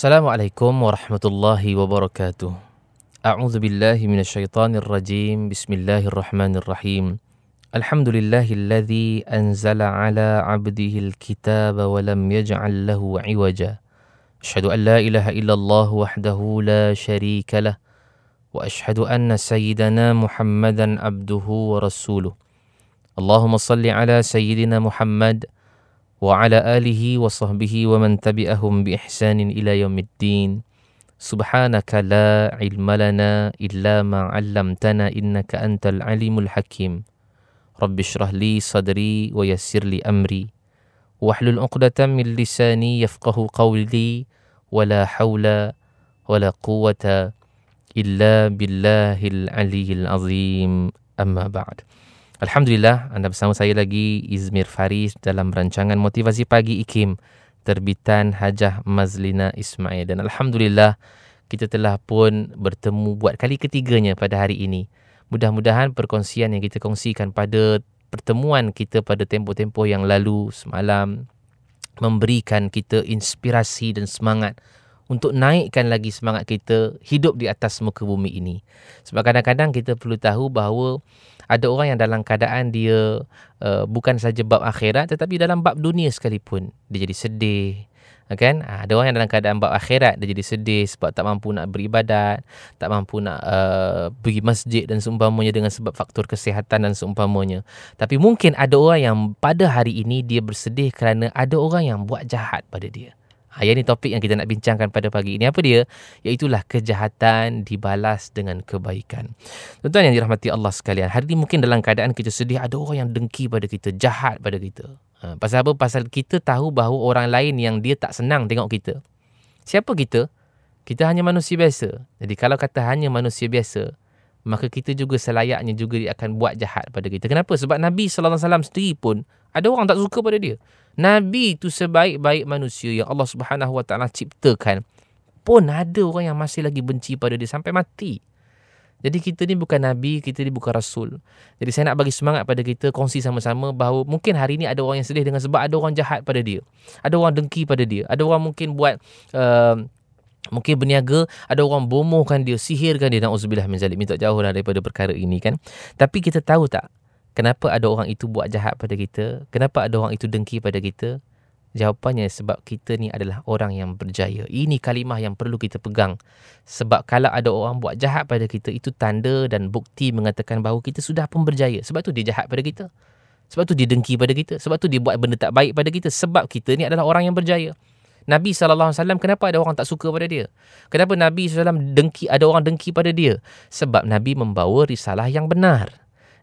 السلام عليكم ورحمة الله وبركاته. أعوذ بالله من الشيطان الرجيم. بسم الله الرحمن الرحيم. الحمد لله الذي أنزل على عبده الكتاب ولم يجعل له عوجا. أشهد أن لا إله إلا الله وحده لا شريك له. وأشهد أن سيدنا محمدا عبده ورسوله. اللهم صل على سيدنا محمد وعلى وعلى آله وصحبه ومن تبعهم بإحسان إلى يوم الدين. سبحانك لا علم لنا إلا ما علمتنا إنك أنت العليم الحكيم. رب اشرح لي صدري ويسر لي أمري. واحلل عقدة من لساني يفقه قولي. ولا حول ولا قوة إلا بالله العلي العظيم. أما بعد. Alhamdulillah anda bersama saya lagi Izmir Faris dalam rancangan Motivasi Pagi IKIM terbitan Hajah Mazlina Ismail dan Alhamdulillah kita telah pun bertemu buat kali ketiganya pada hari ini. Mudah-mudahan perkongsian yang kita kongsikan pada pertemuan kita pada tempoh-tempoh yang lalu semalam memberikan kita inspirasi dan semangat untuk naikkan lagi semangat kita hidup di atas muka bumi ini. Sebab kadang-kadang kita perlu tahu bahawa ada orang yang dalam keadaan dia uh, bukan saja bab akhirat tetapi dalam bab dunia sekalipun. Dia jadi sedih kan? Ha, ada orang yang dalam keadaan bab akhirat dia jadi sedih sebab tak mampu nak beribadat tak mampu nak uh, pergi masjid dan seumpamanya dengan sebab faktor kesihatan dan seumpamanya. Tapi mungkin ada orang yang pada hari ini dia bersedih kerana ada orang yang buat jahat pada dia Ha, yang ini topik yang kita nak bincangkan pada pagi ini. Apa dia? Iaitulah kejahatan dibalas dengan kebaikan. Tuan-tuan yang dirahmati Allah sekalian. Hari ini mungkin dalam keadaan kita sedih, ada orang yang dengki pada kita, jahat pada kita. Ha, pasal apa? Pasal kita tahu bahawa orang lain yang dia tak senang tengok kita. Siapa kita? Kita hanya manusia biasa. Jadi kalau kata hanya manusia biasa, maka kita juga selayaknya juga dia akan buat jahat pada kita. Kenapa? Sebab Nabi SAW sendiri pun ada orang tak suka pada dia. Nabi itu sebaik-baik manusia yang Allah Subhanahu Wa Taala ciptakan pun ada orang yang masih lagi benci pada dia sampai mati. Jadi kita ni bukan nabi, kita ni bukan rasul. Jadi saya nak bagi semangat pada kita kongsi sama-sama bahawa mungkin hari ini ada orang yang sedih dengan sebab ada orang jahat pada dia. Ada orang dengki pada dia. Ada orang mungkin buat uh, mungkin berniaga, ada orang bomohkan dia, sihirkan dia. Nauzubillah min zalik. Minta jauhlah daripada perkara ini kan. Tapi kita tahu tak Kenapa ada orang itu buat jahat pada kita? Kenapa ada orang itu dengki pada kita? Jawapannya sebab kita ni adalah orang yang berjaya. Ini kalimah yang perlu kita pegang. Sebab kalau ada orang buat jahat pada kita, itu tanda dan bukti mengatakan bahawa kita sudah pun berjaya. Sebab tu dia jahat pada kita. Sebab tu dia dengki pada kita. Sebab tu dia buat benda tak baik pada kita. Sebab kita ni adalah orang yang berjaya. Nabi SAW, kenapa ada orang tak suka pada dia? Kenapa Nabi SAW dengki, ada orang dengki pada dia? Sebab Nabi membawa risalah yang benar.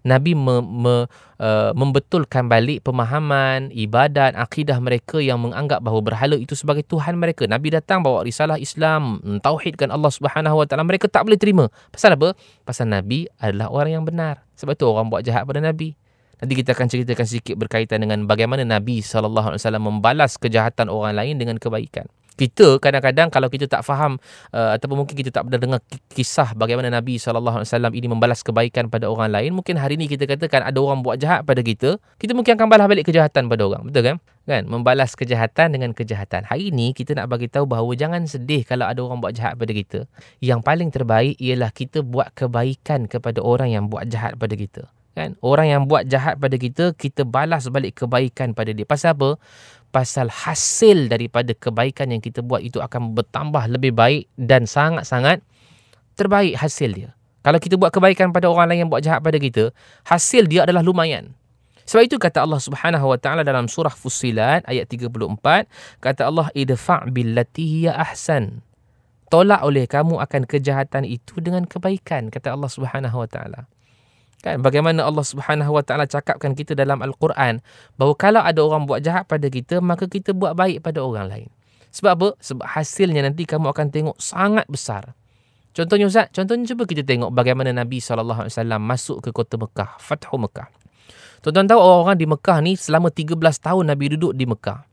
Nabi me, me, uh, membetulkan balik pemahaman, ibadat, akidah mereka yang menganggap bahawa berhala itu sebagai Tuhan mereka. Nabi datang bawa risalah Islam, tauhidkan Allah Subhanahu Wa Taala. Mereka tak boleh terima. Pasal apa? Pasal Nabi adalah orang yang benar. Sebab tu orang buat jahat pada Nabi. Nanti kita akan ceritakan sedikit berkaitan dengan bagaimana Nabi SAW membalas kejahatan orang lain dengan kebaikan kita kadang-kadang kalau kita tak faham uh, ataupun mungkin kita tak pernah dengar kisah bagaimana Nabi SAW ini membalas kebaikan pada orang lain mungkin hari ini kita katakan ada orang buat jahat pada kita kita mungkin akan balas balik kejahatan pada orang. Betul kan? Kan? Membalas kejahatan dengan kejahatan. Hari ini kita nak bagi tahu bahawa jangan sedih kalau ada orang buat jahat pada kita. Yang paling terbaik ialah kita buat kebaikan kepada orang yang buat jahat pada kita. Kan? Orang yang buat jahat pada kita kita balas balik kebaikan pada dia. Pasal apa pasal hasil daripada kebaikan yang kita buat itu akan bertambah lebih baik dan sangat-sangat terbaik hasil dia. Kalau kita buat kebaikan pada orang lain yang buat jahat pada kita, hasil dia adalah lumayan. Sebab itu kata Allah Subhanahu wa taala dalam surah Fussilat ayat 34, kata Allah idfa' billati hiya ahsan. Tolak oleh kamu akan kejahatan itu dengan kebaikan kata Allah Subhanahu wa taala. Kan bagaimana Allah Subhanahu Wa Taala cakapkan kita dalam Al-Quran bahawa kalau ada orang buat jahat pada kita maka kita buat baik pada orang lain. Sebab apa? Sebab hasilnya nanti kamu akan tengok sangat besar. Contohnya Ustaz, contohnya cuba kita tengok bagaimana Nabi SAW masuk ke kota Mekah, Fathu Mekah. Tuan-tuan tahu orang-orang di Mekah ni selama 13 tahun Nabi duduk di Mekah.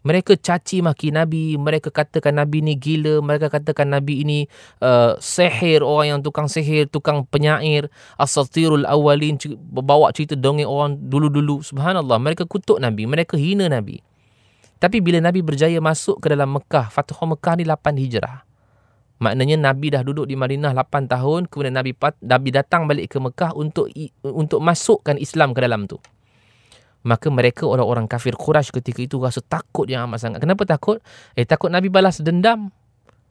Mereka caci maki Nabi, mereka katakan Nabi ni gila, mereka katakan Nabi ini uh, sihir, orang yang tukang sihir, tukang penyair, asatirul awalin, bawa cerita dongeng orang dulu-dulu. Subhanallah, mereka kutuk Nabi, mereka hina Nabi. Tapi bila Nabi berjaya masuk ke dalam Mekah, Fathu Mekah ni 8 Hijrah. Maknanya Nabi dah duduk di Madinah 8 tahun, kemudian Nabi Nabi datang balik ke Mekah untuk untuk masukkan Islam ke dalam tu. Maka mereka orang-orang kafir Quraisy ketika itu rasa takut yang amat sangat. Kenapa takut? Eh takut Nabi balas dendam.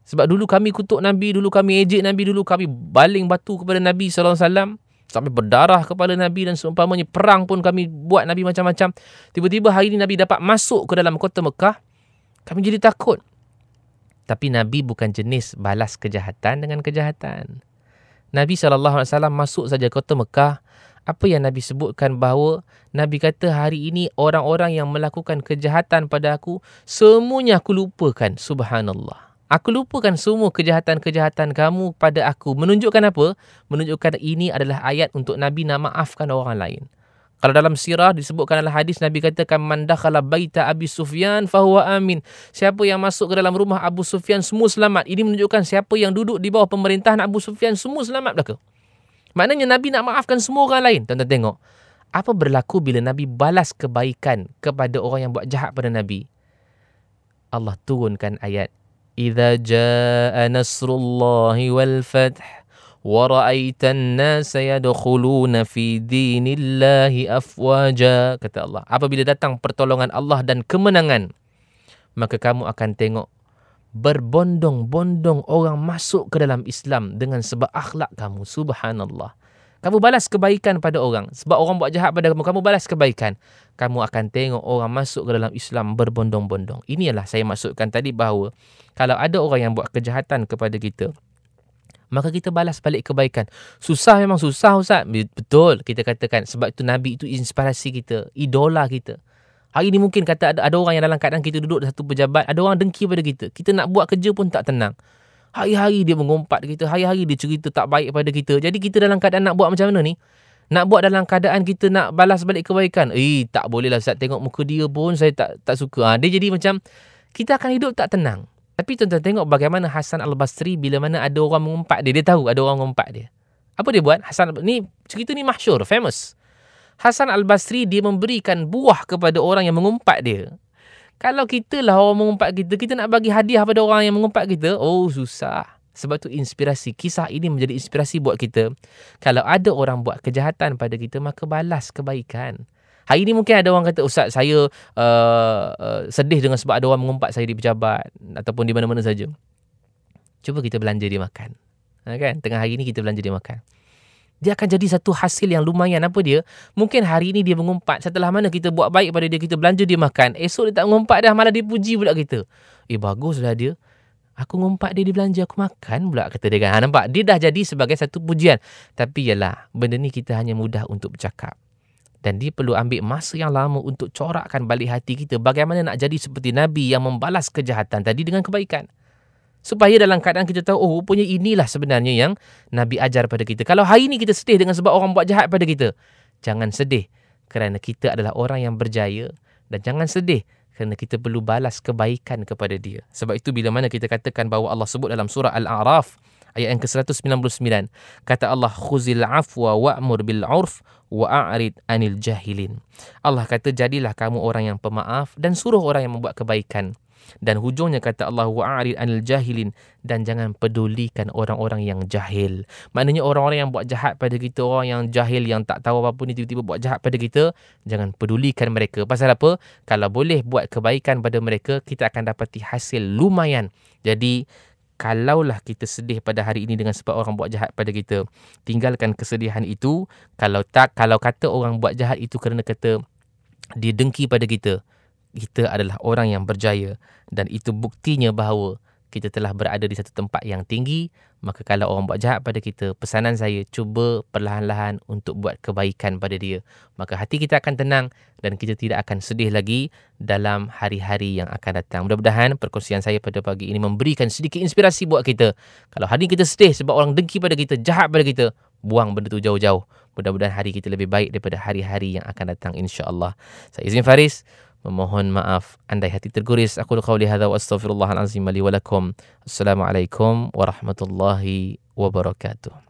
Sebab dulu kami kutuk Nabi, dulu kami ejek Nabi, dulu kami baling batu kepada Nabi sallallahu alaihi wasallam sampai berdarah kepala Nabi dan seumpamanya perang pun kami buat Nabi macam-macam. Tiba-tiba hari ini Nabi dapat masuk ke dalam kota Mekah, kami jadi takut. Tapi Nabi bukan jenis balas kejahatan dengan kejahatan. Nabi SAW masuk saja kota Mekah, apa yang Nabi sebutkan bahawa Nabi kata hari ini orang-orang yang melakukan kejahatan pada aku, semuanya aku lupakan. Subhanallah. Aku lupakan semua kejahatan-kejahatan kamu pada aku. Menunjukkan apa? Menunjukkan ini adalah ayat untuk Nabi nak maafkan orang lain. Kalau dalam sirah disebutkan dalam hadis Nabi katakan man dakhala baita Abi Sufyan fahuwa amin. Siapa yang masuk ke dalam rumah Abu Sufyan semua selamat. Ini menunjukkan siapa yang duduk di bawah pemerintahan Abu Sufyan semua selamat belaka. Maknanya Nabi nak maafkan semua orang lain. Tuan-tuan tengok. Apa berlaku bila Nabi balas kebaikan kepada orang yang buat jahat pada Nabi? Allah turunkan ayat إذا جاء نصر الله والفتح ورأيت الناس يدخلون في دين الله أفواجا kata Allah apabila datang pertolongan Allah dan kemenangan maka kamu akan tengok berbondong-bondong orang masuk ke dalam Islam dengan sebab akhlak kamu subhanallah kamu balas kebaikan pada orang. Sebab orang buat jahat pada kamu, kamu balas kebaikan. Kamu akan tengok orang masuk ke dalam Islam berbondong-bondong. Inilah saya maksudkan tadi bahawa kalau ada orang yang buat kejahatan kepada kita, maka kita balas balik kebaikan. Susah memang susah Ustaz. Betul kita katakan. Sebab itu Nabi itu inspirasi kita, idola kita. Hari ini mungkin kata ada, ada orang yang dalam keadaan kita duduk di satu pejabat, ada orang dengki pada kita. Kita nak buat kerja pun tak tenang. Hari-hari dia mengumpat kita. Hari-hari dia cerita tak baik pada kita. Jadi kita dalam keadaan nak buat macam mana ni? Nak buat dalam keadaan kita nak balas balik kebaikan. Eh, tak boleh lah Ustaz. Tengok muka dia pun saya tak tak suka. Ha, dia jadi macam, kita akan hidup tak tenang. Tapi tuan-tuan tengok bagaimana Hasan Al-Basri bila mana ada orang mengumpat dia. Dia tahu ada orang mengumpat dia. Apa dia buat? Hasan ni cerita ni masyur, famous. Hasan Al-Basri dia memberikan buah kepada orang yang mengumpat dia. Kalau kita lah orang mengumpat kita, kita nak bagi hadiah pada orang yang mengumpat kita, oh susah. Sebab tu inspirasi. Kisah ini menjadi inspirasi buat kita. Kalau ada orang buat kejahatan pada kita, maka balas kebaikan. Hari ini mungkin ada orang kata, Ustaz saya uh, uh, sedih dengan sebab ada orang mengumpat saya di pejabat ataupun di mana-mana saja. Cuba kita belanja dia makan. Ha, kan? Tengah hari ini kita belanja dia makan dia akan jadi satu hasil yang lumayan. Apa dia? Mungkin hari ini dia mengumpat. Setelah mana kita buat baik pada dia kita belanja dia makan. Esok dia tak mengumpat dah malah dia puji pula kita. Eh baguslah dia. Aku ngumpat dia di belanja aku makan pula kata dia kan. Ha, nampak? Dia dah jadi sebagai satu pujian. Tapi yalah benda ni kita hanya mudah untuk bercakap. Dan dia perlu ambil masa yang lama untuk corakkan balik hati kita. Bagaimana nak jadi seperti Nabi yang membalas kejahatan tadi dengan kebaikan Supaya dalam keadaan kita tahu, oh rupanya inilah sebenarnya yang Nabi ajar pada kita. Kalau hari ini kita sedih dengan sebab orang buat jahat pada kita, jangan sedih kerana kita adalah orang yang berjaya. Dan jangan sedih kerana kita perlu balas kebaikan kepada dia. Sebab itu bila mana kita katakan bahawa Allah sebut dalam surah Al-A'raf, ayat yang ke-199, kata Allah, khuzil afwa wa'mur bil urf wa'arid anil jahilin. Allah kata, jadilah kamu orang yang pemaaf dan suruh orang yang membuat kebaikan dan hujungnya kata Allah wa'arid anil jahilin dan jangan pedulikan orang-orang yang jahil. Maknanya orang-orang yang buat jahat pada kita, orang yang jahil yang tak tahu apa ni tiba-tiba buat jahat pada kita, jangan pedulikan mereka. Pasal apa? Kalau boleh buat kebaikan pada mereka, kita akan dapati hasil lumayan. Jadi kalaulah kita sedih pada hari ini dengan sebab orang buat jahat pada kita, tinggalkan kesedihan itu. Kalau tak, kalau kata orang buat jahat itu kerana kata dia dengki pada kita, kita adalah orang yang berjaya dan itu buktinya bahawa kita telah berada di satu tempat yang tinggi maka kalau orang buat jahat pada kita pesanan saya cuba perlahan-lahan untuk buat kebaikan pada dia. Maka hati kita akan tenang dan kita tidak akan sedih lagi dalam hari-hari yang akan datang. Mudah-mudahan perkongsian saya pada pagi ini memberikan sedikit inspirasi buat kita. Kalau hari kita sedih sebab orang dengki pada kita jahat pada kita buang benda tu jauh-jauh. Mudah-mudahan hari kita lebih baik daripada hari-hari yang akan datang insya-Allah saya izin Faris memohon maaf andai hati terguris aku qauli hadza wa astaghfirullahal azim li wa lakum. Assalamualaikum warahmatullahi wabarakatuh